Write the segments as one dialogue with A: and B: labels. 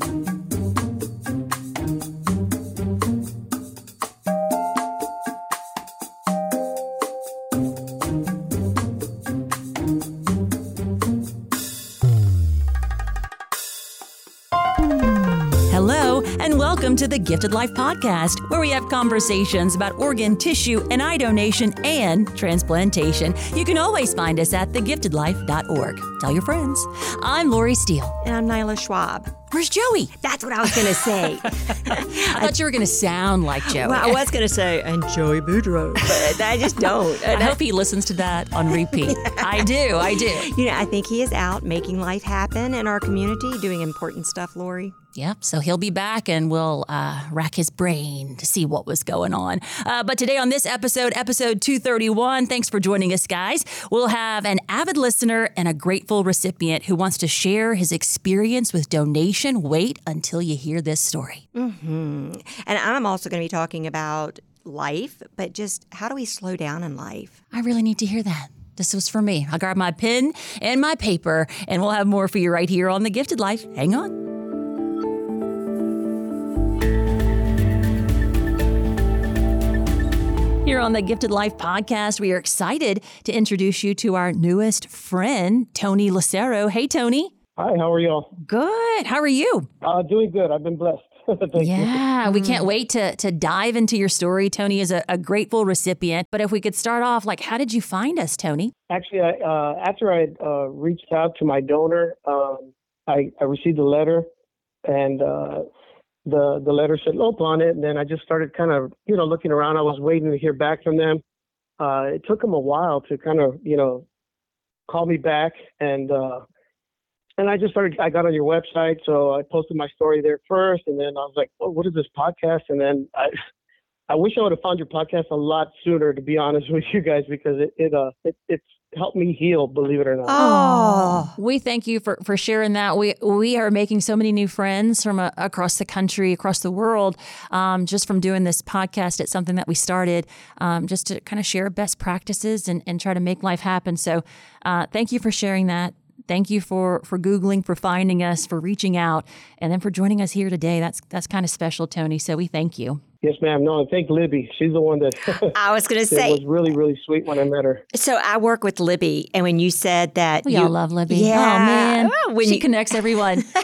A: Hello, welcome to the Gifted Life Podcast, where we have conversations about organ, tissue, and eye donation and transplantation. You can always find us at thegiftedlife.org. Tell your friends. I'm Lori Steele.
B: And I'm Nyla Schwab.
A: Where's Joey?
B: That's what I was going to say.
A: I thought you were going to sound like Joey.
B: well, I was going to say, and Joey Boudreaux, but I just don't.
A: I hope he listens to that on repeat. I do, I do.
B: You know, I think he is out making life happen in our community, doing important stuff, Lori.
A: Yep. So he'll be back and we'll uh, rack his brain to see what was going on. Uh, but today on this episode, episode 231, thanks for joining us, guys. We'll have an avid listener and a grateful recipient who wants to share his experience with donation. Wait until you hear this story.
B: Mm-hmm. And I'm also going to be talking about life, but just how do we slow down in life?
A: I really need to hear that. This was for me. I'll grab my pen and my paper, and we'll have more for you right here on The Gifted Life. Hang on. Here on the Gifted Life podcast, we are excited to introduce you to our newest friend, Tony Lucero. Hey, Tony.
C: Hi, how are y'all?
A: Good. How are you?
C: Uh, doing good. I've been blessed.
A: yeah, we can't wait to to dive into your story. Tony is a, a, grateful recipient. But if we could start off, like, how did you find us, Tony?
C: Actually, I, uh, after I uh, reached out to my donor, um, I, I, received a letter, and uh, the the letter said "Lope" on it, and then I just started kind of you know looking around. I was waiting to hear back from them. Uh, it took them a while to kind of you know call me back, and uh, and I just started. I got on your website, so I posted my story there first, and then I was like, well, "What is this podcast?" And then I, I wish I would have found your podcast a lot sooner, to be honest with you guys, because it it uh it, it's helped me heal, believe it or not.
A: Oh, we thank you for for sharing that. We we are making so many new friends from uh, across the country, across the world, um, just from doing this podcast. It's something that we started um, just to kind of share best practices and and try to make life happen. So, uh, thank you for sharing that thank you for for googling for finding us for reaching out and then for joining us here today that's that's kind of special tony so we thank you
C: Yes, ma'am. No, and thank Libby. She's the one that
B: I was going to say
C: was really, really sweet when I met her.
B: So I work with Libby, and when you said that,
A: we
B: you,
A: all love Libby.
B: Yeah,
A: oh man,
B: oh, when
A: she
B: you,
A: connects everyone.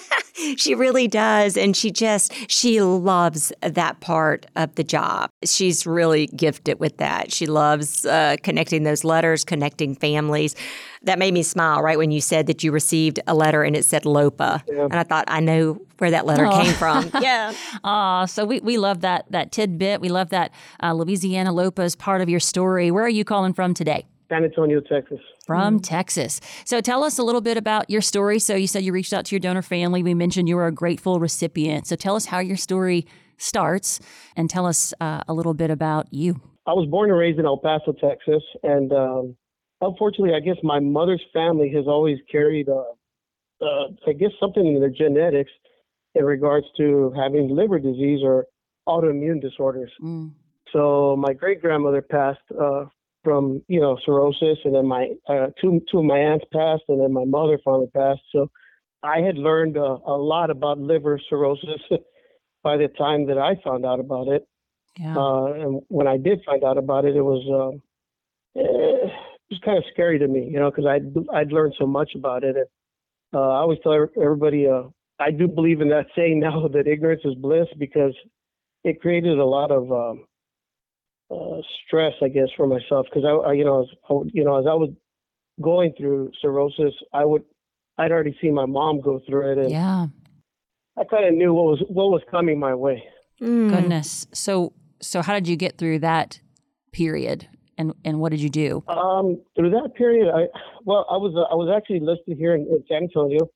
B: she really does, and she just she loves that part of the job. She's really gifted with that. She loves uh, connecting those letters, connecting families. That made me smile right when you said that you received a letter and it said Lopa, yeah. and I thought I know where that letter came from.
A: yeah. Ah, so we, we love that that tidbit. We love that uh, Louisiana Lopa is part of your story. Where are you calling from today?
C: San Antonio, Texas.
A: From mm. Texas. So tell us a little bit about your story. So you said you reached out to your donor family. We mentioned you were a grateful recipient. So tell us how your story starts and tell us uh, a little bit about you.
C: I was born and raised in El Paso, Texas. And um, unfortunately, I guess my mother's family has always carried, uh, uh, I guess, something in their genetics in regards to having liver disease or autoimmune disorders. Mm. So my great grandmother passed uh, from you know cirrhosis, and then my uh, two two of my aunts passed, and then my mother finally passed. So I had learned uh, a lot about liver cirrhosis by the time that I found out about it. Yeah. Uh, and when I did find out about it, it was uh, it was kind of scary to me, you know, because I'd I'd learned so much about it. And uh, I always tell everybody, uh, I do believe in that saying now that ignorance is bliss because it created a lot of um, uh, stress, I guess, for myself because I, I, you know, as, you know, as I was going through cirrhosis, I would, I'd already seen my mom go through it, and
A: yeah,
C: I kind of knew what was what was coming my way.
A: Mm. Goodness. So, so how did you get through that period, and and what did you do?
C: Um, through that period, I well, I was uh, I was actually listed here in, in San Antonio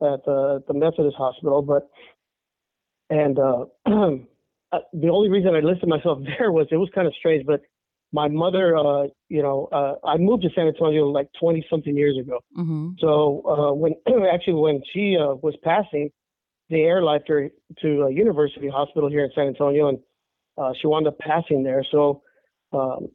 C: at the the Methodist Hospital, but and uh, Uh, the only reason I listed myself there was it was kind of strange, but my mother, uh, you know, uh, I moved to San Antonio like 20 something years ago. Mm-hmm. So uh, when actually when she uh, was passing, they airlifted her to a University Hospital here in San Antonio, and uh, she wound up passing there. So um,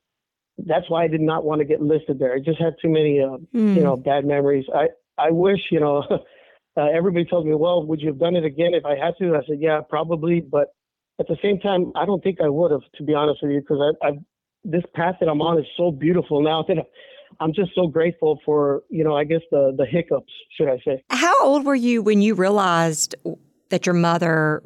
C: that's why I did not want to get listed there. I just had too many, uh, mm. you know, bad memories. I I wish, you know. uh, everybody tells me, well, would you have done it again if I had to? I said, yeah, probably. But at the same time, I don't think I would have, to be honest with you, because I, I, this path that I'm on is so beautiful now that I'm just so grateful for, you know, I guess the, the hiccups, should I say.
B: How old were you when you realized that your mother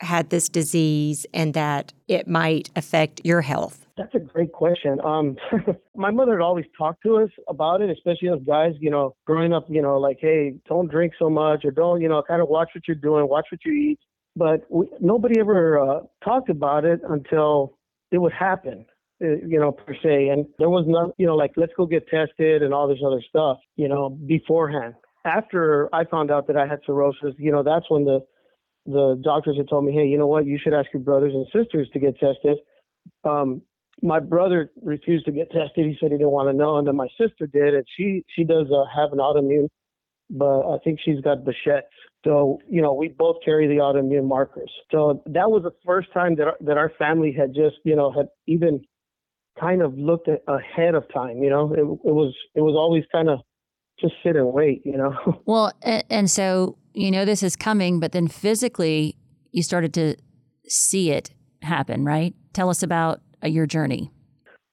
B: had this disease and that it might affect your health?
C: That's a great question. Um, my mother had always talked to us about it, especially as guys, you know, growing up, you know, like, hey, don't drink so much or don't, you know, kind of watch what you're doing, watch what you eat. But we, nobody ever uh, talked about it until it would happen, uh, you know, per se. And there was not, you know, like, let's go get tested and all this other stuff, you know, beforehand. After I found out that I had cirrhosis, you know, that's when the the doctors had told me, hey, you know what, you should ask your brothers and sisters to get tested. Um, my brother refused to get tested. He said he didn't want to know, and then my sister did, and she she does uh, have an autoimmune, but I think she's got Behçet's. So you know, we both carry the autoimmune markers. So that was the first time that our, that our family had just you know had even kind of looked ahead of time. You know, it, it was it was always kind of just sit and wait. You know.
A: Well, and, and so you know this is coming, but then physically you started to see it happen, right? Tell us about uh, your journey.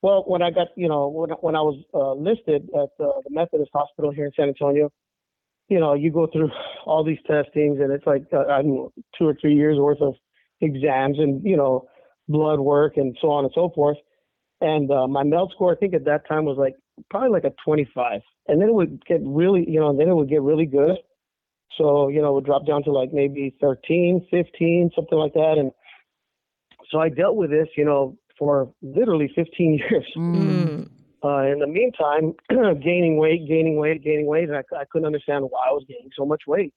C: Well, when I got, you know, when, when I was uh, listed at the, the Methodist Hospital here in San Antonio, you know, you go through all these testings, and it's like uh, I don't two or three years worth of exams and you know blood work and so on and so forth. And uh, my MELD score, I think at that time was like probably like a 25, and then it would get really, you know, then it would get really good. So you know, it would drop down to like maybe 13, 15, something like that, and so I dealt with this, you know, for literally 15 years. Mm. Uh, in the meantime, gaining weight, gaining weight, gaining weight, and I, I couldn't understand why I was gaining so much weight.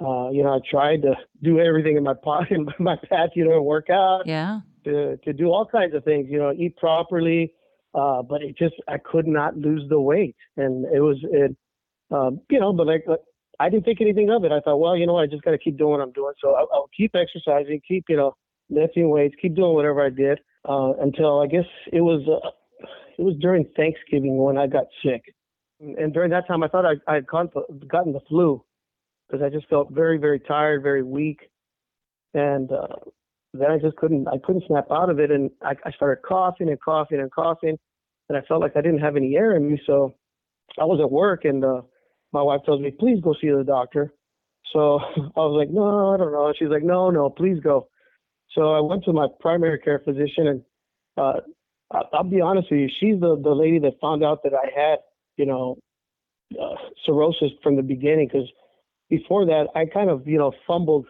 C: Uh, you know, I tried to do everything in my pocket, in my path, you know, work out,
A: yeah,
C: to to do all kinds of things, you know, eat properly, uh, but it just I could not lose the weight, and it was it, um, you know, but like I didn't think anything of it. I thought, well, you know, I just got to keep doing what I'm doing, so I, I'll keep exercising, keep you know lifting weights, keep doing whatever I did uh, until I guess it was uh, it was during Thanksgiving when I got sick, and during that time I thought I had gotten the flu because I just felt very very tired, very weak, and uh, then I just couldn't I couldn't snap out of it, and I, I started coughing and coughing and coughing, and I felt like I didn't have any air in me, so I was at work and uh, my wife tells me please go see the doctor. So I was like, no, I don't know. She's like, no, no, please go. So I went to my primary care physician, and uh, I'll be honest with you, she's the the lady that found out that I had, you know, uh, cirrhosis from the beginning. Because before that, I kind of, you know, fumbled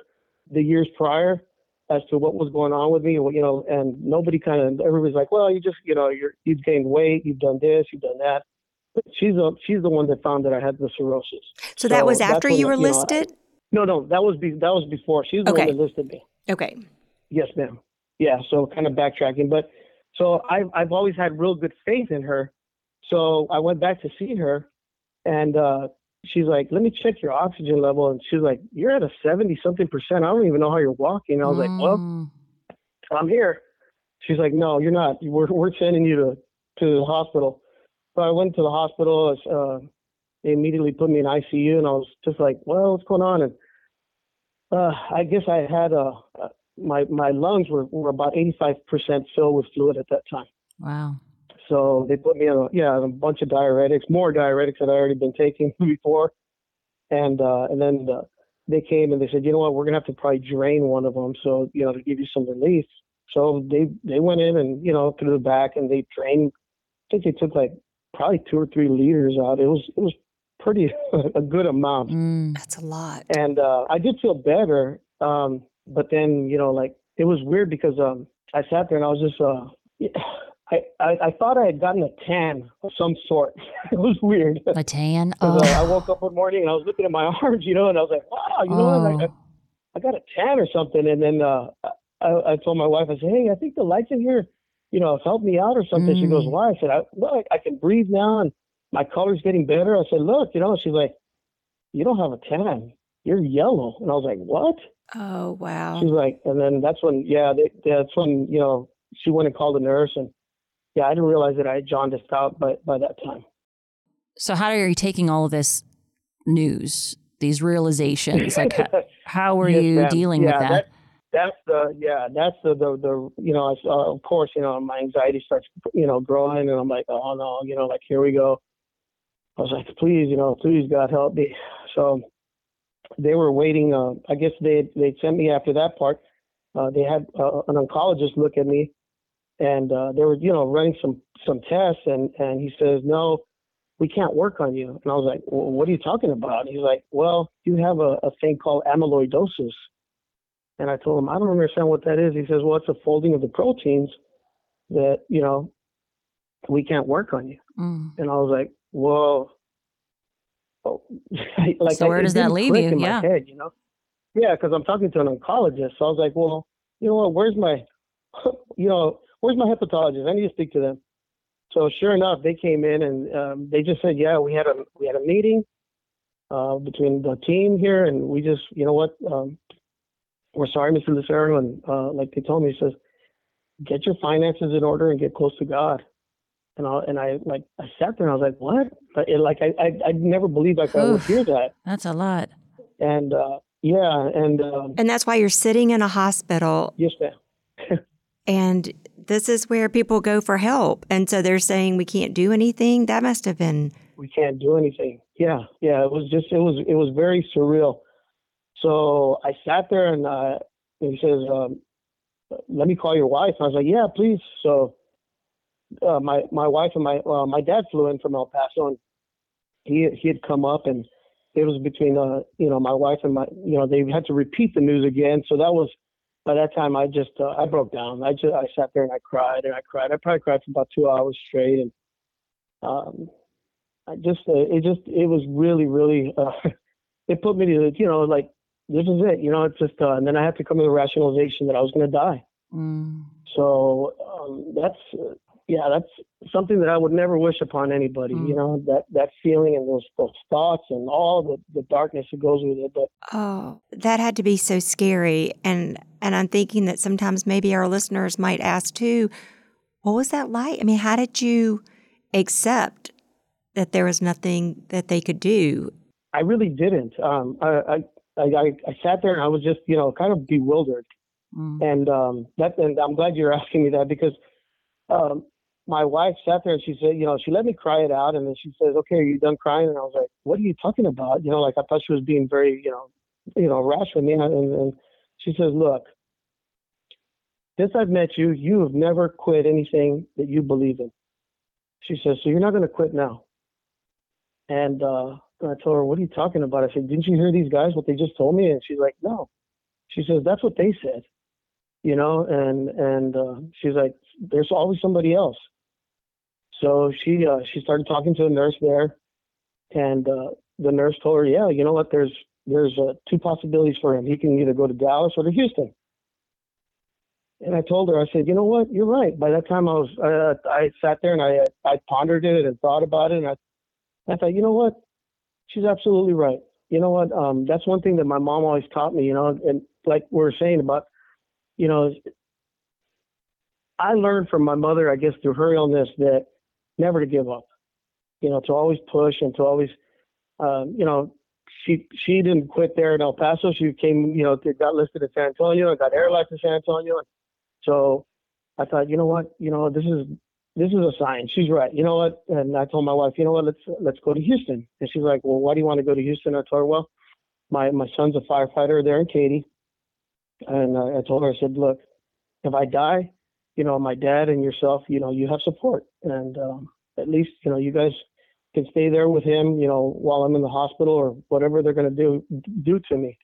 C: the years prior as to what was going on with me, you know, and nobody kind of, everybody's like, well, you just, you know, you're you've gained weight, you've done this, you've done that. But she's a, she's the one that found that I had the cirrhosis.
B: So, so that was after you were you know, listed. I,
C: no, no, that was be, that was before. She's the okay. one that listed me.
B: Okay.
C: Yes, ma'am. Yeah, so kind of backtracking, but so I've I've always had real good faith in her. So I went back to see her, and uh, she's like, "Let me check your oxygen level," and she's like, "You're at a seventy something percent. I don't even know how you're walking." And I was mm. like, "Well, mm. I'm here." She's like, "No, you're not. We're we're sending you to to the hospital." So I went to the hospital. Uh, they immediately put me in ICU, and I was just like, "Well, what's going on?" And uh, I guess I had a, my my lungs were, were about 85% filled with fluid at that time.
A: Wow.
C: So they put me on a, yeah a bunch of diuretics, more diuretics that I already been taking before, and uh, and then uh, they came and they said, you know what, we're gonna have to probably drain one of them, so you know to give you some relief. So they they went in and you know through the back and they drained. I think they took like probably two or three liters out. It was it was pretty a good amount.
B: Mm, that's a lot.
C: And uh, I did feel better. Um, but then, you know, like it was weird because um, I sat there and I was just, uh, I, I, I thought I had gotten a tan of some sort. it was weird.
A: A tan?
C: Oh. Uh, I woke up one morning and I was looking at my arms, you know, and I was like, wow, you know oh. what? I, oh. I got a tan or something. And then uh, I, I told my wife, I said, hey, I think the lights in here, you know, helped me out or something. Mm. She goes, mm. why? I said, I, well, I, I can breathe now and my color's getting better. I said, look, you know, she's like, you don't have a tan. You're yellow. And I was like, what?
B: Oh wow!
C: She's like, and then that's when, yeah, they, that's when you know she went and called a nurse, and yeah, I didn't realize that I had jaundiced out by by that time.
A: So how are you taking all of this news these realizations? Like, how, how were
C: Yes,
A: you
C: ma'am.
A: dealing
C: yeah,
A: with that?
C: That's the yeah. That's the the, the you know. I, uh, of course, you know my anxiety starts you know growing, and I'm like, oh no, you know, like here we go. I was like, please, you know, please God help me. So they were waiting. Uh, I guess they they sent me after that part. Uh, they had uh, an oncologist look at me, and uh, they were you know running some some tests, and and he says, no, we can't work on you. And I was like, well, what are you talking about? And he's like, well, you have a, a thing called amyloidosis. And I told him, I don't understand what that is. He says, well, it's a folding of the proteins that, you know, we can't work on you.
A: Mm.
C: And I was like, well, oh, like
A: So where
C: it
A: does that leave you? Yeah.
C: head, you know? Yeah, because I'm talking to an oncologist. So I was like, well, you know what? Where's my, you know, where's my hepatologist? I need to speak to them. So sure enough, they came in and um, they just said, yeah, we had a we had a meeting uh, between the team here, and we just, you know what, um, we're sorry, Mr. Lucero, and uh, like they told me, he says, get your finances in order and get close to God. And I and I like I sat there and I was like, what? But it, like I I I never believed like I would hear that.
A: That's a lot.
C: And uh, yeah, and um,
B: And that's why you're sitting in a hospital
C: yes, ma'am.
B: and this is where people go for help. And so they're saying we can't do anything. That must have been
C: we can't do anything. Yeah, yeah. It was just it was it was very surreal. So I sat there and uh, he says, um, "Let me call your wife." And I was like, "Yeah, please." So uh, my my wife and my uh, my dad flew in from El Paso, and he he had come up, and it was between uh you know my wife and my you know they had to repeat the news again. So that was by that time I just uh, I broke down. I just I sat there and I cried and I cried. I probably cried for about two hours straight, and um, I just uh, it just it was really really uh, it put me to you know like this is it you know it's just uh, and then I had to come to the rationalization that I was going to die.
A: Mm.
C: So um, that's uh, yeah that's something that I would never wish upon anybody.
A: Mm.
C: You know that that feeling and those those thoughts and all the the darkness that goes with it. But
B: oh, that had to be so scary. And and I'm thinking that sometimes maybe our listeners might ask too, what was that like? I mean, how did you accept that there was nothing that they could do?
C: I really didn't. Um, I, I I I sat there and I was just you know kind of bewildered.
A: Mm.
C: And um, that, and I'm glad you're asking me that because um, my wife sat there and she said, you know, she let me cry it out, and then she says, "Okay, are you done crying?" And I was like, "What are you talking about?" You know, like I thought she was being very, you know, you know, rash with me. And, and she says, "Look, since I've met you, you have never quit anything that you believe in." She says, "So you're not going to quit now." And uh, I told her, "What are you talking about?" I said, "Didn't you hear these guys what they just told me?" And she's like, "No." She says, "That's what they said." you know, and and uh, she's like, "There's always somebody else." So she uh, she started talking to the nurse there, and uh, the nurse told her, "Yeah, you know what? There's there's uh, two possibilities for him. He can either go to Dallas or to Houston." And I told her, I said, "You know what? You're right." By that time, I was uh, I sat there and I I pondered it and thought about it, and I I thought, you know what? She's absolutely right. You know what? Um, that's one thing that my mom always taught me. You know, and like we were saying about you know, I learned from my mother, I guess, through her illness that never to give up. You know, to always push and to always, um, you know, she she didn't quit there in El Paso. She came, you know, got listed in San Antonio and got air life in San Antonio. So I thought, you know what, you know, this is this is a sign. She's right. You know what? And I told my wife, you know what, let's let's go to Houston. And she's like, well, why do you want to go to Houston? I told her, well, my my son's a firefighter there in Katy. And I told her, I said, look, if I die, you know, my dad and yourself, you know, you have support. And um, at least, you know, you guys can stay there with him, you know, while I'm in the hospital or whatever they're going to do do to me.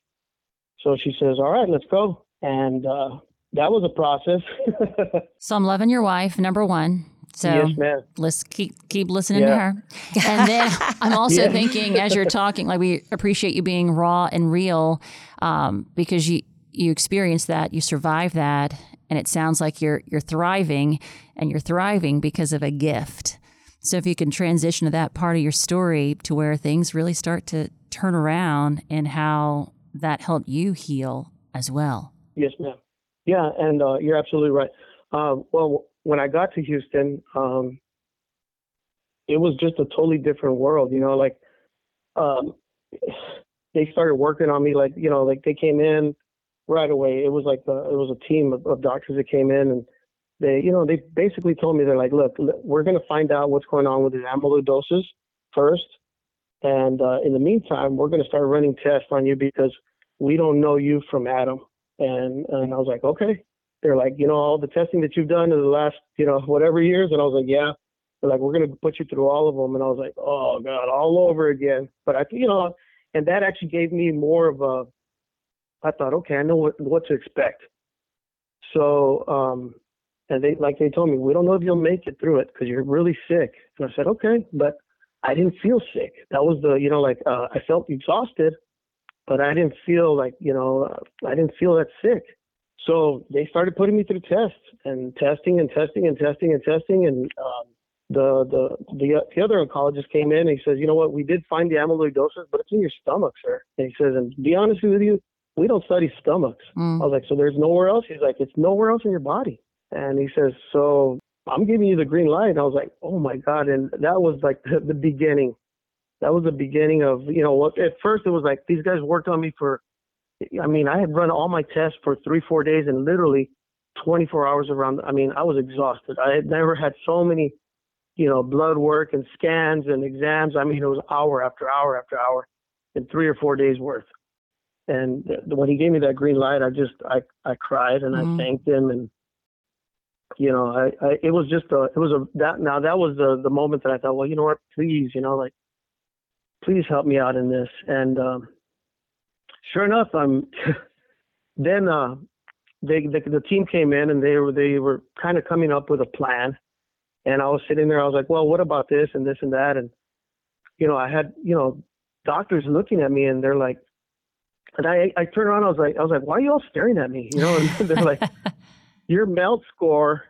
C: So she says, all right, let's go. And uh, that was a process.
A: So I'm loving your wife, number one. So
C: yes,
A: let's keep keep listening
C: Yeah.
A: to her. And then I'm also
C: Yeah.
A: thinking as you're talking, like we appreciate you being raw and real, um, because you you experienced that, you survived that, and it sounds like you're you're thriving, and you're thriving because of a gift. So if you can transition to that part of your story to where things really start to turn around and how that helped you heal as well.
C: Yes, ma'am. Yeah, and uh, you're absolutely right. Uh, well, when I got to Houston, um, it was just a totally different world. You know, like um, they started working on me like you know like they came in right away. It was like a, it was a team of, of doctors that came in and they you know they basically told me they're like look we're going to find out what's going on with the amyloidosis first. And uh, in the meantime we're going to start running tests on you because we don't know you from Adam. And and I was like okay. They're like you know all the testing that you've done in the last you know whatever years? And I was like yeah. They're like we're going to put you through all of them and I was like oh god all over again. But I you know and that actually gave me more of a I thought, okay, I know what what to expect. So, um, and they like they told me, we don't know if you'll make it through it because you're really sick. And I said, okay, but I didn't feel sick. That was the, you know, like uh, I felt exhausted, but I didn't feel like, you know, uh, I didn't feel that sick. So they started putting me through tests and testing and testing and testing and testing. And um, the the the the other oncologist came in and he says, you know what, we did find the amyloidosis, but it's in your stomach, sir. And he says, and to be honest with you, we don't study stomachs. Mm. I was like, so there's nowhere else? He's like, it's nowhere else in your body. And he says, so I'm giving you the green light. And I was like, oh my God. And that was like the, the beginning. That was the beginning of, you know, at first it was like these guys worked on me for, I mean, I had run all my tests for three, four days and literally 24 hours around. I mean, I was exhausted. I had never had so many, you know, blood work and scans and exams. I mean, it was hour after hour after hour in three or four days worth. And when he gave me that green light, I just I I cried and mm-hmm. I thanked him. And you know I, I it was just a it was a that now that was the the moment that I thought well you know what? Please you know like please help me out in this. And um, sure enough I'm then uh they the, the team came in and they were they were kind of coming up with a plan. And I was sitting there I was like well what about this and this and that? And you know I had you know doctors looking at me and they're like and I, I turned around. I was like, I was like, why are you all staring at me? You know, and they're like, your MELD score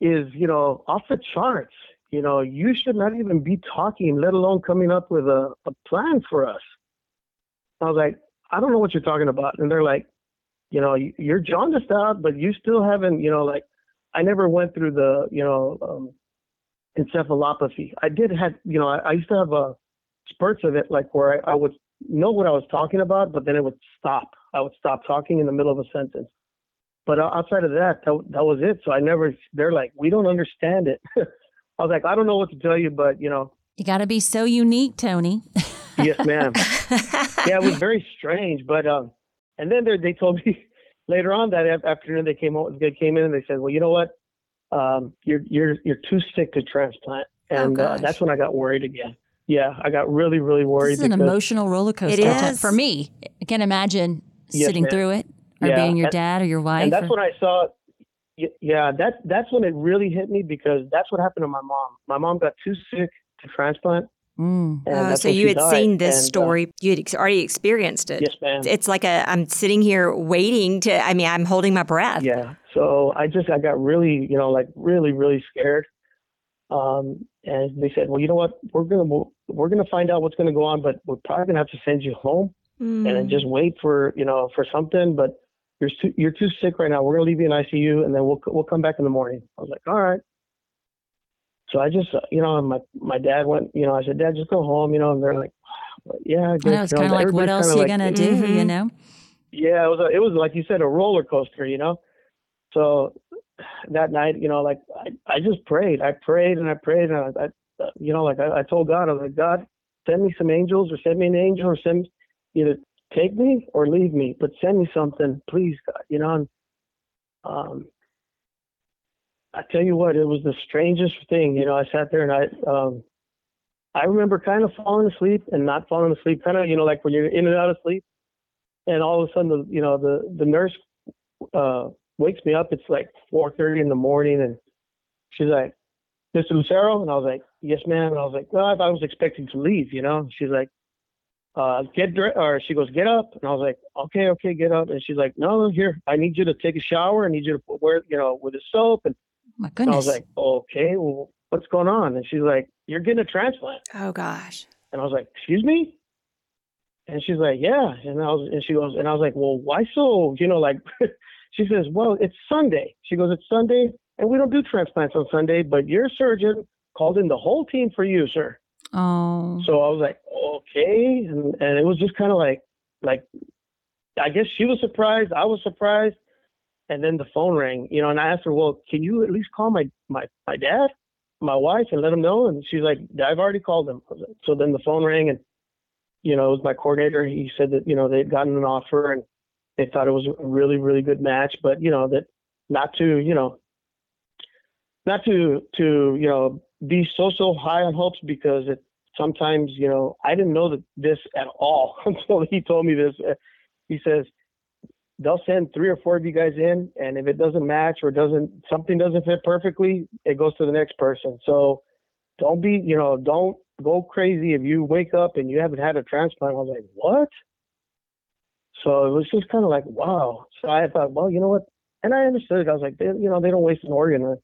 C: is, you know, off the charts. You know, you should not even be talking, let alone coming up with a, a plan for us. I was like, I don't know what you're talking about. And they're like, you know, you're jaundiced out, but you still haven't, you know, like, I never went through the, you know, um, encephalopathy. I did have, you know, I, I used to have a uh, spurts of it, like where I, I would know what I was talking about, but then it would stop. I would stop talking in the middle of a sentence. But outside of that, that, that was it. So I never, they're like, we don't understand it. I was like, I don't know what to tell you, but you know.
A: You got to be so unique, Tony.
C: yes, ma'am. yeah, it was very strange. But, um, and then they told me later on that afternoon they came out, they came in and they said, well, you know what? Um, you're, you're, you're too sick to transplant. Oh, and oh, uh, that's when I got worried again yeah, I got really, really worried.
A: This is an emotional roller coaster. It is. For me, I can't imagine yes, sitting ma'am. through it or yeah. being your dad or your wife.
C: And that's
A: or...
C: when I saw, yeah, that that's when it really hit me because that's what happened to my mom. My mom got too sick to transplant.
B: Mm. Oh, so you had died. seen this and, uh, story. Uh, you had already experienced it.
C: Yes, ma'am.
B: It's like a I'm sitting here waiting to. I mean, I'm holding my breath.
C: Yeah. So I just I got really, you know, like really, really scared. Um, and they said, well, you know what? We're gonna we're gonna find out what's gonna go on, but we're probably gonna have to send you home mm. and then just wait for you know for something. But you're too you're too sick right now. We're gonna leave you in ICU, and then we'll we'll come back in the morning. I was like, all right. So I just, uh, you know, my my dad went, you know, I said, Dad, just go home, you know, and they're like, yeah, I
A: guess. it's kind of like, what else are you like, gonna do, mm-hmm. you know?
C: Yeah, it was a, it was like you said, a roller coaster, you know. So that night, you know, like I, I just prayed. I prayed and I prayed and I, I you know, like I, I told God, I was like, God, send me some angels or send me an angel or send either take me or leave me, but send me something, please, God, you know. And, um, I tell you what, it was the strangest thing. You know, I sat there and I, um, I remember kind of falling asleep and not falling asleep, kind of, you know, like when you're in and out of sleep, and all of a sudden, the, you know, the the nurse uh, wakes me up. It's like 4:30 in the morning, and she's like, "Mr. Lucero," and I was like, "Yes, ma'am." And I was like, "Well, I thought I was expecting to leave," you know. She's like, uh, "Get dressed," or she goes, "Get up," and I was like, "Okay, okay, get up." And she's like, "No, here, I need you to take a shower. I need you to wear, you know, with the soap." And,
A: My goodness.
C: And I was like, "Okay, well, what's going on?" And she's like, "You're getting a transplant."
B: Oh gosh.
C: And I was like, "Excuse me." And she's like, "Yeah." And I was, and she goes, and I was like, "Well, why so, you know, like." She says, Well, it's Sunday. She goes, It's Sunday, and we don't do transplants on Sunday, but your surgeon called in the whole team for you, sir.
A: Oh.
C: So I was like, okay, and, and it was just kind of like, like, I guess she was surprised, I was surprised, and then the phone rang, you know, and I asked her, well, can you at least call my my my dad, my wife, and let him know? And she's like, I've already called them. So then the phone rang, and you know, it was my coordinator. He said that you know they'd gotten an offer and they thought it was a really really good match, but you know that not to you know not to to you know be so so high on hopes because it sometimes you know I didn't know that this at all until he told me this. Uh, he says they'll send three or four of you guys in, and if it doesn't match or doesn't something doesn't fit perfectly, it goes to the next person. So don't be you know don't go crazy if you wake up and you haven't had a transplant. I was like, what? So it was just kind of like, wow. So I thought, well, you know what? And I understood. I was like, they, you know, they don't waste an organ. Uh,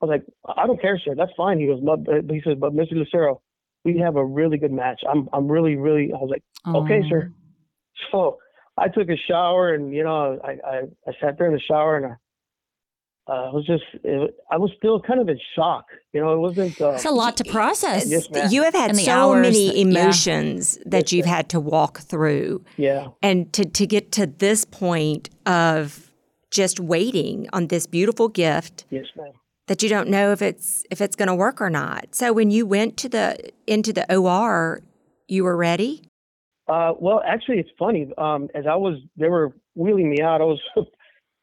C: I was like, I don't care, sir. That's fine. He goes, but he says, but Mr. Lucero, we have a really good match. I'm, I'm really, really. I was like, okay, sir. So I took a shower and you know, I, I, I sat there in the shower and I, uh, was just it, I was still kind of in shock. You know, it wasn't. Uh,
A: it's a lot to process.
B: Yes, you have had so many emotions yeah. that you've had to walk through.
C: Yeah,
B: and to to get to this point of just waiting on this beautiful gift.
C: Yes, ma'am.
B: That you don't know if it's if it's going to work or not. So when you went to the into the OR, you were ready.
C: Uh, well, actually, it's funny. Um, as I was, they were wheeling me out. I was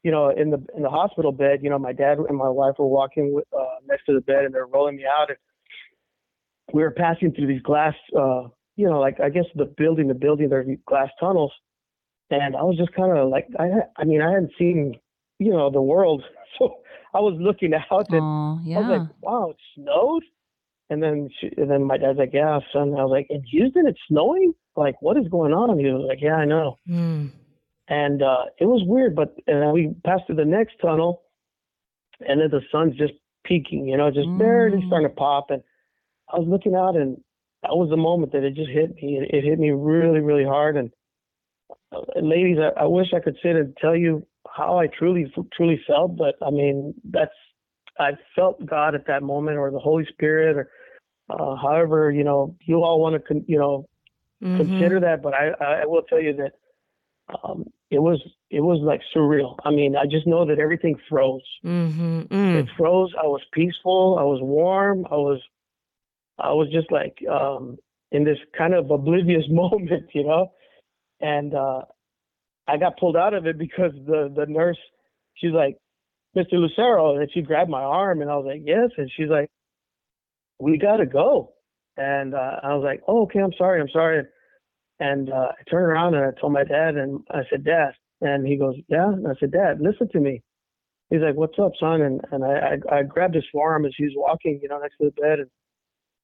C: you know, in the in the hospital bed, you know, my dad and my wife were walking with, uh, next to the bed, and they're rolling me out, and we were passing through these glass, uh, you know, like I guess the building, the building, there's glass tunnels, and I was just kind of like, I, I mean, I hadn't seen, you know, the world, so I was looking out, and
A: Aww, yeah.
C: I was like, wow, it snowed, and then she, and then my dad's like, yeah, son, I was like, in Houston, it's snowing, like, what is going on? He was like, yeah, I know.
B: Mm
C: and uh, it was weird. But and then we passed through the next tunnel, and then the sun's just peeking, you know, just mm. barely starting to pop. And I was looking out, and that was the moment that it just hit me. It, it hit me really, really hard. And, uh, ladies, I, I wish I could sit and tell you how I truly, truly felt, but I mean, that's I felt God at that moment, or the Holy Spirit, or uh, however you know you all want to, con- you know, mm-hmm. consider that. But I, I will tell you that um, it was it was like surreal. I mean, I just know that everything froze.
B: Mm-hmm. Mm.
C: It froze. I was peaceful. I was warm. I was I was just like um, in this kind of oblivious moment, you know. And uh, I got pulled out of it because the the nurse, she's like, Mr. Lucero, and she grabbed my arm, and I was like, yes, and she's like, we gotta go. And uh, I was like, oh, okay, I'm sorry, I'm sorry. And uh, I turned around and I told my dad, and I said, Dad. And he goes, Yeah. And I said, Dad, listen to me. He's like, What's up, son? And and I I, I grabbed his forearm as he was walking, you know, next to the bed, and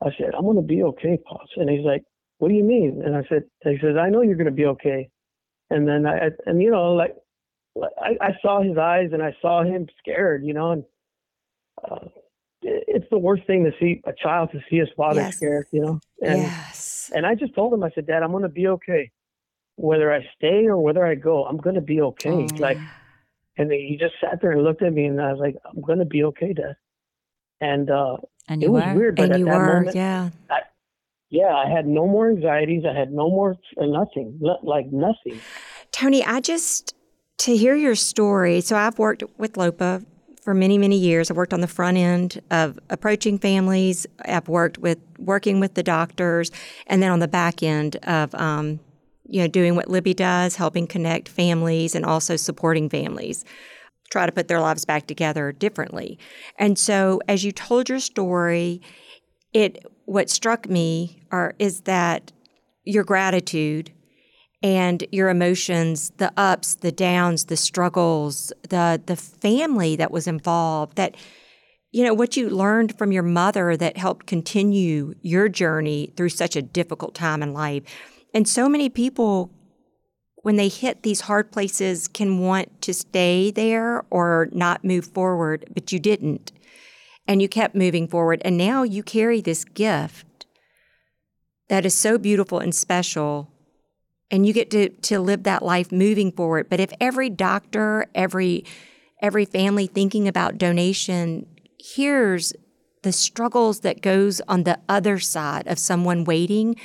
C: I said, I'm gonna be okay, pops. And he's like, What do you mean? And I said, He says, I know you're gonna be okay. And then I and you know, like I, I saw his eyes and I saw him scared, you know, and uh, it's the worst thing to see a child to see his father yes. scared, you know.
B: And, yes.
C: And I just told him, I said, Dad, I'm going to be okay, whether I stay or whether I go. I'm going to be okay. Oh. Like, and he just sat there and looked at me, and I was like, I'm going to be okay, Dad. And uh,
A: and
C: it was weird, but
B: and
C: at
B: you
C: that
B: were,
C: moment,
B: yeah.
C: I, yeah, I had no more anxieties. I had no more uh, nothing, like nothing.
B: Tony, I just to hear your story. So I've worked with Lopa for many, many years. I've worked on the front end of approaching families. I've worked with working with the doctors, and then on the back end of um, you know doing what Libby does, helping connect families and also supporting families try to put their lives back together differently. And so, as you told your story, it what struck me are is that your gratitude and your emotions, the ups, the downs, the struggles, the the family that was involved, that you know, what you learned from your mother that helped continue your journey through such a difficult time in life. And so many people when they hit these hard places can want to stay there or not move forward, but you didn't. And you kept moving forward and now you carry this gift that is so beautiful and special and you get to to live that life moving forward. But if every doctor, every every family thinking about donation hears the struggles that goes on the other side of someone waiting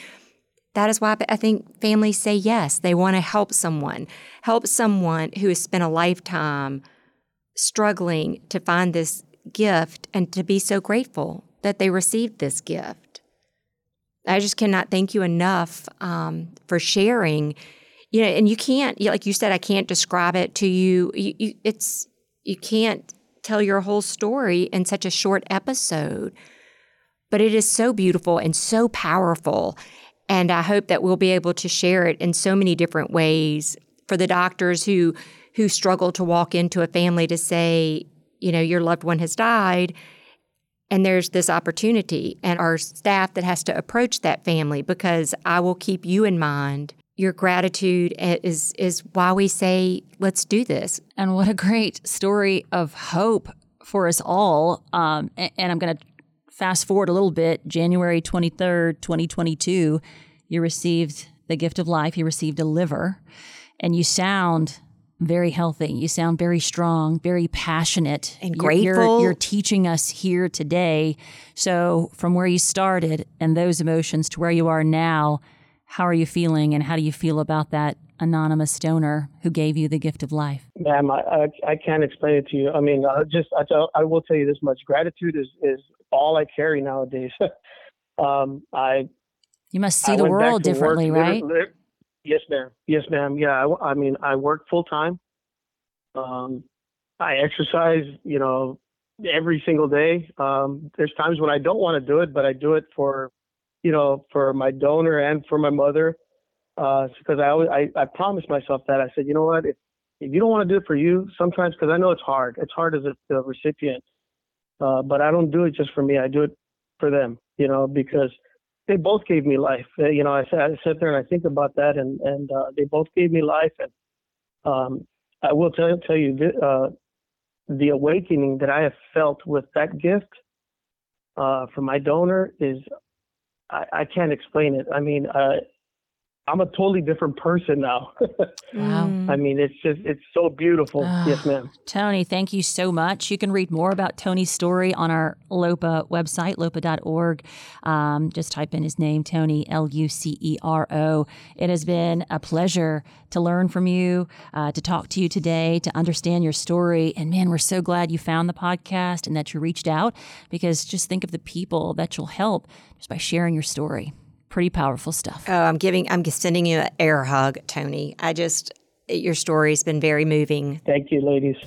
B: that is why I think families say yes. They want to help someone, help someone who has spent a lifetime struggling to find this gift and to be so grateful that they received this gift. I just cannot thank you enough um, for sharing. You know, and you can't, like you said, I can't describe it to you. you, you it's you can't tell your whole story in such a short episode, but it is so beautiful and so powerful. And I hope that we'll be able to share it in so many different ways for the doctors who who struggle to walk into a family to say, you know, your loved one has died and there's this opportunity and our staff that has to approach that family because I will keep you in mind. Your gratitude is is why we say let's do this.
A: And what a great story of hope for us all. Um, and, and I'm going to fast forward a little bit. January 23rd, 2022, you received the gift of life. You received a liver, and you sound very healthy. You sound very strong, very passionate,
B: and
A: grateful.
B: You're,
A: you're, you're, teaching us here today. So, from where you started and those emotions to where you are now, how are you feeling, and how do you feel about that anonymous donor who gave you the gift of life?
C: Ma'am, I, I, I can't explain it to you. I mean, I just I, tell, I will tell you this much: gratitude is is all I carry nowadays. um, I
A: you must see I the world differently,
C: work,
A: right?
C: Yes, ma'am. Yes, ma'am. Yeah, I, I mean, I work full time. Um, I exercise, you know, every single day. Um, there's times when I don't want to do it, but I do it for, you know, for my donor and for my mother. Uh, because I always, I, I promised myself that I said, you know what, if, if you don't want to do it for you, sometimes, because I know it's hard. It's hard as a, a recipient. Uh, but I don't do it just for me. I do it for them, you know, because they both gave me life. Uh, you know, I, I sit there and I think about that, and and uh, they both gave me life. And um, I will tell tell you the, uh, the awakening that I have felt with that gift uh, from my donor is I, I can't explain it. I mean, uh, I'm a totally different person now.
A: wow.
C: I mean, it's just, it's so beautiful. Uh, yes, ma'am.
A: Tony, thank you so much. You can read more about Tony's story on our LOPA website, lopa.org. Um, just type in his name, Tony, L U C E R O. It has been a pleasure to learn from you, uh, to talk to you today, to understand your story. And man, we're so glad you found the podcast and that you reached out because just think of the people that you'll help just by sharing your story pretty powerful stuff.
B: Oh, I'm giving, I'm sending you an air hug, Tony. I just, your story's been very moving.
C: Thank you, ladies.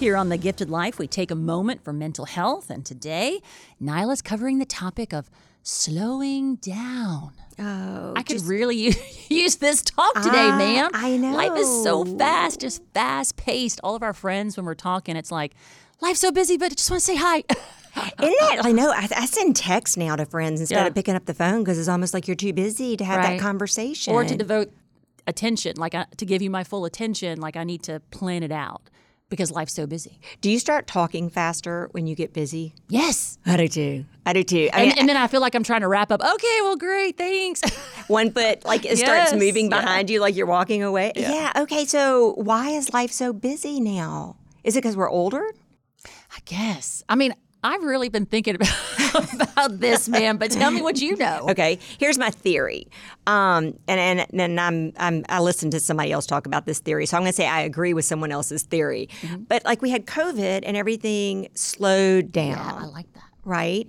A: Here on The Gifted Life, we take a moment for mental health, and today, Nyla's covering the topic of slowing down.
B: Oh,
A: I could really use this talk today,
B: I,
A: ma'am.
B: I know.
A: Life is so fast, just fast paced. All of our friends, when we're talking, it's like, life's so busy, but I just want to say hi.
B: Isn't that? I know. I, I, send texts now to friends instead yeah. of picking up the phone because it's almost like you're too busy to have right. that conversation
A: or to devote attention, like I, to give you my full attention. Like I need to plan it out because life's so busy.
B: Do you start talking faster when you get busy?
A: Yes.
B: I do too. I do too.
A: I and, mean, and, then I feel like I'm trying to wrap up. Okay, well, great, thanks.
B: One foot, like it yes, starts moving behind yeah. you, like you're walking away. Yeah. yeah. Okay. So why is life so busy now? Is it because we're older?
A: I guess. I mean, I've really been thinking about, about this, man. But tell me what you know.
B: Okay, here's my theory. Um, and and and I'm, I'm I listened to somebody else talk about this theory, so I'm going to say I agree with someone else's theory. Mm-hmm. But like we had COVID and everything slowed down.
A: Yeah, I like that.
B: Right,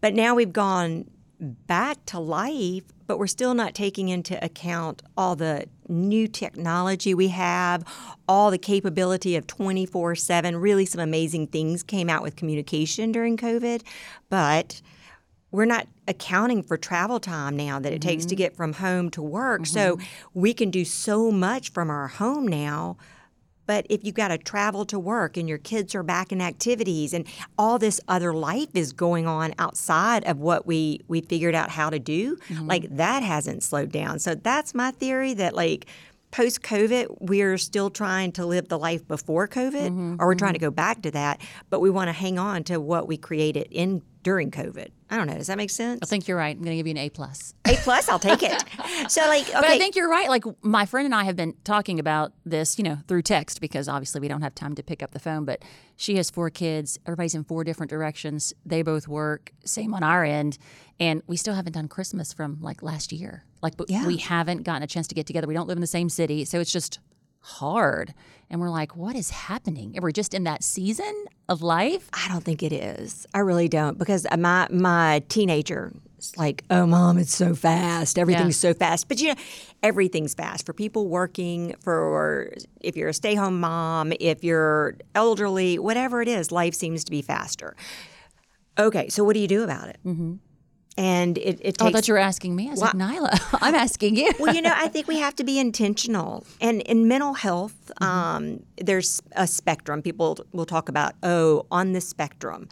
B: but now we've gone back to life, but we're still not taking into account all the new technology we have, all the capability of 24 7. Really, some amazing things came out with communication during COVID, but we're not accounting for travel time now that it mm-hmm. takes to mm-hmm. get from home to work. Mm-hmm. So we can do so much from our home now but if you've got to travel to work and your kids are back in activities and all this other life is going on outside of what we we figured out how to do, mm-hmm. like that hasn't slowed down. So that's my theory that like post COVID, we're still trying to live the life before COVID,
A: Mm-hmm,
B: or we're trying to go back to that, but we want to hang on to what we created in during COVID. I don't know. Does that make sense?
A: I think you're right. I'm going to give you an A plus.
B: A plus, I'll take it. So, like, okay,
A: But I think you're right. Like my friend and I have been talking about this, you know, through text because obviously we don't have time to pick up the phone. But she has four kids. Everybody's in four different directions. They both work. Same on our end, and we still haven't done Christmas from like last year. Like, but
B: Yeah.
A: we haven't gotten a chance to get together. We don't live in the same city, so it's just hard. And we're like, what is happening? And we're just in that season of life.
B: I don't think it is. I really don't because my my teenager is like, "Oh, mom, it's so fast. Everything's so fast." But you know, everything's fast for people working. For if you're a stay-home mom, if you're elderly, whatever it is, life seems to be faster. Okay, so what do you do about it? Mm-hmm. And it, it
A: Oh, I thought you were asking me. I was like, Nyla, I'm asking you.
B: well, you know, I think we have to be intentional. And in mental health,
A: Mm-hmm.
B: um, there's a spectrum. People will talk about, oh, on the spectrum.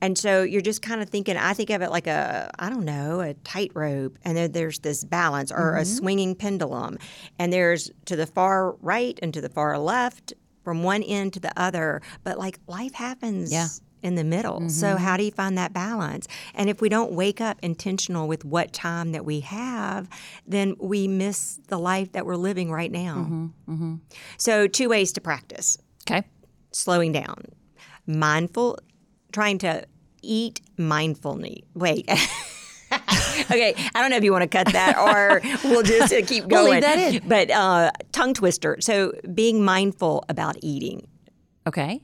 B: And so you're just kind of thinking, I think of it like a, I don't know, a tightrope. And then there's this balance or
A: Mm-hmm.
B: a swinging pendulum. And there's to the far right and to the far left, from one end to the other. But like life happens.
A: Yeah.
B: In the middle. So, how do you find that balance? And if we don't wake up intentional with what time that we have, then we miss the life that we're living right now. So, two ways to practice
A: Okay.
B: slowing down, mindful, trying to eat mindfully. Wait. okay, I don't know if you want to cut that or we'll just uh, keep
A: We'll
B: going.
A: leave that in.
B: But uh, tongue twister. So, being mindful about eating.
A: Okay.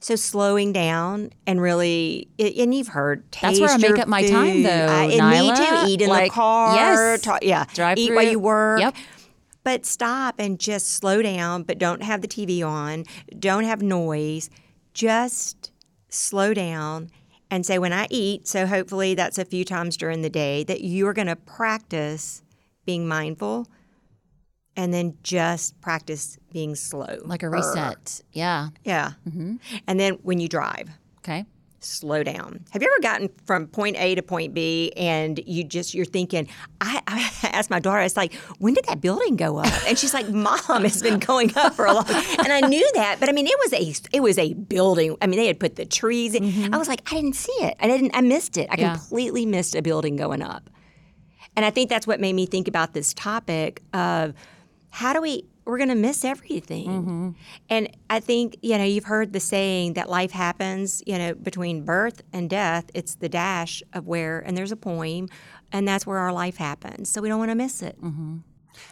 B: So slowing down and really, and you've heard,
A: That's where I make up my time, though,
B: I, and me too. Eat in
A: Like,
B: the car.
A: yes.
B: ta- yeah.
A: Drive
B: Eat while you work.
A: Yep.
B: But stop and just slow down. But don't have the TV on. Don't have noise. Just slow down and say when I eat. So hopefully that's a few times during the day that you're going to practice being mindful. And then just practice being slow.
A: Like a reset. Yeah.
B: Yeah.
A: Mm-hmm.
B: And then when you drive,
A: Okay.
B: slow down. Have you ever gotten from point A to point B and you just you're thinking? I, I asked my daughter, it's like, when did that building go up? And she's like, Mom, it's been going up for a long. And I knew that, but I mean, it was a it was a building. I mean, they had put the trees. in. I was like, I didn't see it. I didn't. I missed it. I
A: Yeah.
B: completely missed a building going up. And I think that's what made me think about this topic of how do we we're going to miss everything. Mm-hmm. And I think, you know, you've heard the saying that life happens, you know, between birth and death. It's the dash of where and there's a poem and that's where our life happens. So we don't want to miss it. Mm-hmm.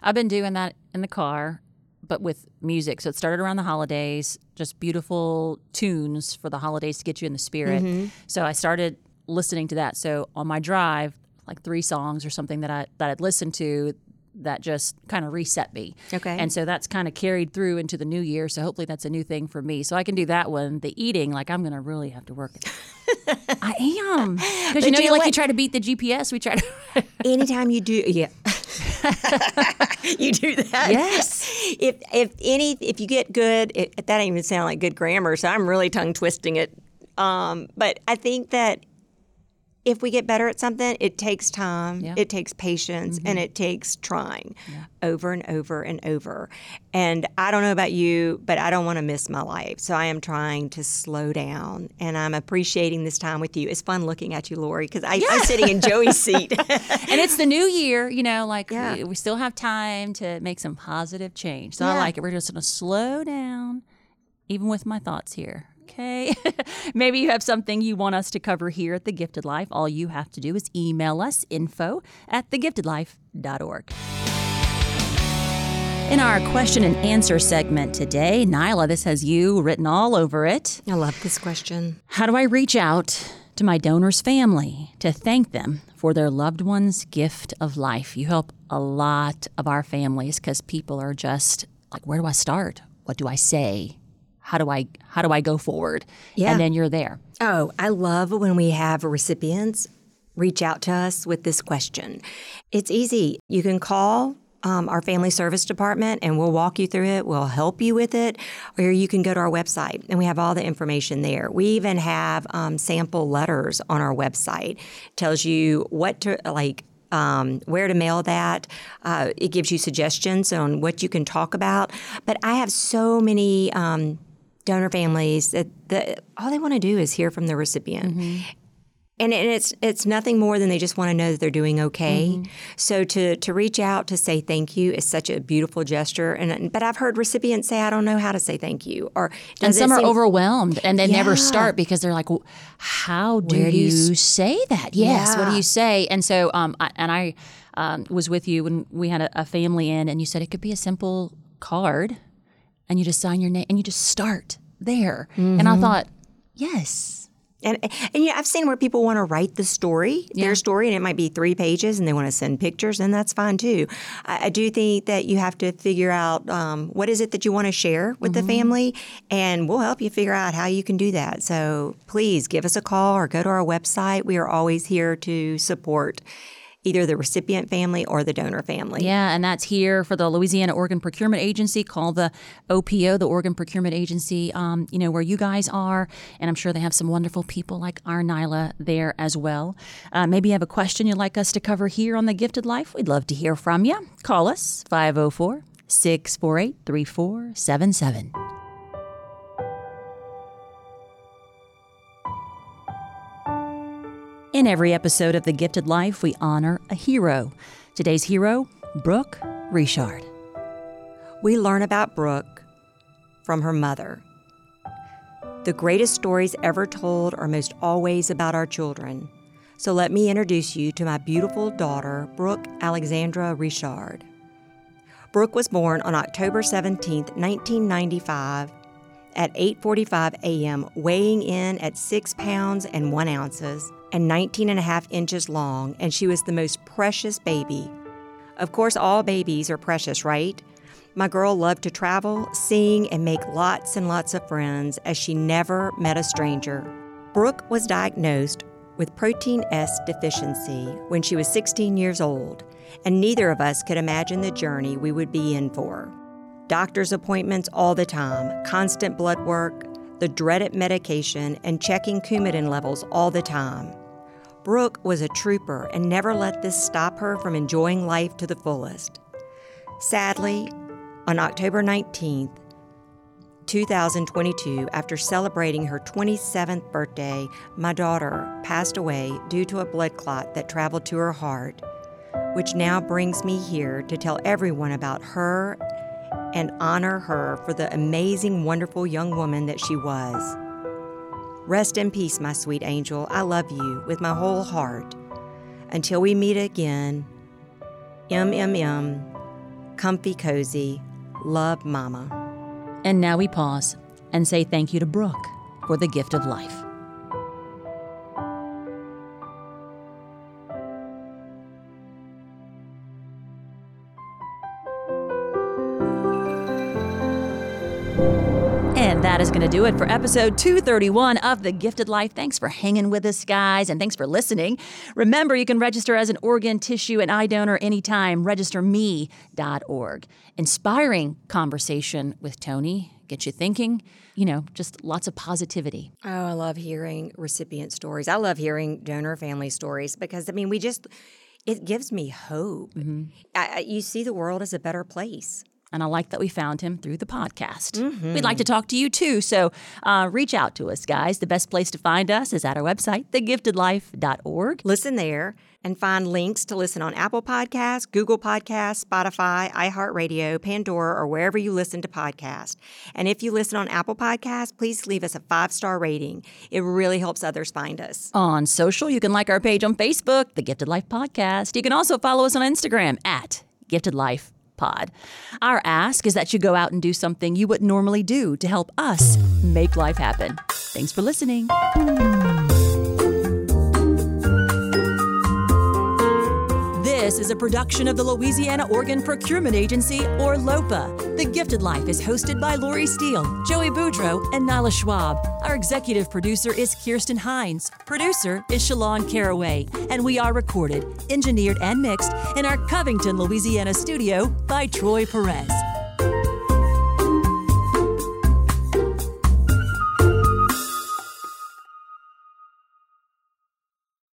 A: I've been doing that in the car, but with music. So it started around the holidays, just beautiful tunes for the holidays to get you in the spirit. Mm-hmm. So I started listening to that. So on my drive, like three songs or something that I that I'd listened to that just kind of reset me.
B: Okay.
A: And so that's kind of carried through into the new year. So hopefully that's a new thing for me. So I can do that one. The eating, like I'm gonna really have to work. I am because you know,
B: you
A: like
B: what?
A: you try to beat the GPS. We try to.
B: Anytime you do yeah. you do that.
A: Yes.
B: If if any if you get good, it, that doesn't even sound like good grammar, so I'm really tongue twisting it. Um, but I think that if we get better at something, it takes time,
A: Yeah.
B: it takes patience, and mm-hmm. it takes trying over and over and over. And I don't know about you, but I don't want to miss my life. So I am trying to slow down and I'm appreciating this time with you. It's fun looking at you, Lori, because I'm sitting in Joey's seat.
A: and it's the new year, you know, like
B: Yeah.
A: we, we still have time to make some positive change. So I like it. We're just going to slow down, even with my thoughts here. Okay. Maybe you have something you want us to cover here at The Gifted Life. All you have to do is email us info at thegiftedlife.org. In our question and answer segment today, Nyla, this has you written all over it.
B: I love this question.
A: How do I reach out to my donor's family to thank them for their loved one's gift of life? You help a lot of our families because people are just like, where do I start? What do I say? How do I how do I go forward?
B: Yeah.
A: And then you're there.
B: Oh, I love when we have recipients reach out to us with this question. It's easy. You can call um, our family service department and we'll walk you through it. We'll help you with it. Or you can go to our website and we have all the information there. We even have um, sample letters on our website. tells you what to like um, where to mail that. Uh, it gives you suggestions on what you can talk about. But I have so many um, donor families that, all they want to do is hear from the recipient. Mm-hmm. And, it's it's nothing more than they just want to know that they're doing okay. Mm-hmm. So to to reach out to say thank you is such a beautiful gesture. And but I've heard recipients say I don't know how to say thank you, or
A: and some are overwhelmed and they yeah. never start because they're like, how do, do you, you, say that? Yes, yeah. what do you say? And so um I, and I um, was with you when we had a, a family in, and you said it could be a simple card, and you just sign your name and you just start there. Mm-hmm. And I mm-hmm. thought, yes
B: and and yeah, I've seen where people want to write the story, yeah. their story, and it might be three pages, and they want to send pictures, and that's fine too. I, I do think that you have to figure out um, what is it that you want to share with mm-hmm. the family, and we'll help you figure out how you can do that. So please give us a call or go to our website. We are always here to support either the recipient family or the donor family.
A: Yeah, and that's here for the Louisiana Organ Procurement Agency, called the OPO, the Organ Procurement Agency, um, you know, where you guys are. And I'm sure they have some wonderful people like our Nyla there as well. Uh, maybe you have a question you'd like us to cover here on The Gifted Life. We'd love to hear from you. Call us 504 648 3477. In every episode of The Gifted Life, we honor a hero. Today's hero, Brooke Richard.
B: We learn about Brooke from her mother. The greatest stories ever told are most always about our children. So let me introduce you to my beautiful daughter, Brooke Alexandra Richard. Brooke was born on October 17, 1995 at 8:45 a.m., weighing in at 6 pounds and 1 ounces and 19 and a half inches long, and she was the most precious baby. Of course, all babies are precious, right? My girl loved to travel, sing, and make lots and lots of friends as she never met a stranger. Brooke was diagnosed with protein S deficiency when she was 16 years old, and neither of us could imagine the journey we would be in for. Doctor's appointments all the time, constant blood work, the dreaded medication, and checking Coumadin levels all the time. Brooke was a trooper and never let this stop her from enjoying life to the fullest. Sadly, on October 19th, 2022, after celebrating her 27th birthday, my daughter passed away due to a blood clot that traveled to her heart, which now brings me here to tell everyone about her and honor her for the amazing, wonderful young woman that she was. Rest in peace, my sweet angel. I love you with my whole heart. Until we meet again, MMM, comfy cozy, love mama.
A: And now we pause and say thank you to Brooke for the gift of life. Going to do it for episode 231 of The Gifted Life. Thanks for hanging with us, guys, and thanks for listening. Remember, you can register as an organ, tissue, and eye donor anytime. Registerme.org. Inspiring conversation with Tony. Get you thinking, you know, just lots of positivity.
B: Oh, I love hearing recipient stories. I love hearing donor family stories because, I mean, we just, it gives me hope. Mm-hmm. I, you see the world as a better place
A: and I like that we found him through the podcast. Mm-hmm. We'd like to talk to you too, so uh, reach out to us, guys. The best place to find us is at our website, thegiftedlife.org.
B: Listen there and find links to listen on Apple Podcasts, Google Podcasts, Spotify, iHeartRadio, Pandora, or wherever you listen to podcasts. And if you listen on Apple Podcasts, please leave us a five star rating. It really helps others find us.
A: On social, you can like our page on Facebook, The Gifted Life Podcast. You can also follow us on Instagram at Gifted Life pod. Our ask is that you go out and do something you wouldn't normally do to help us make life happen. Thanks for listening. This is a production of the Louisiana Organ Procurement Agency, or LOPA. The Gifted Life is hosted by Lori Steele, Joey Boudreau, and Nala Schwab. Our executive producer is Kirsten Hines. Producer is Shalon Caraway. And we are recorded, engineered, and mixed in our Covington, Louisiana studio by Troy Perez.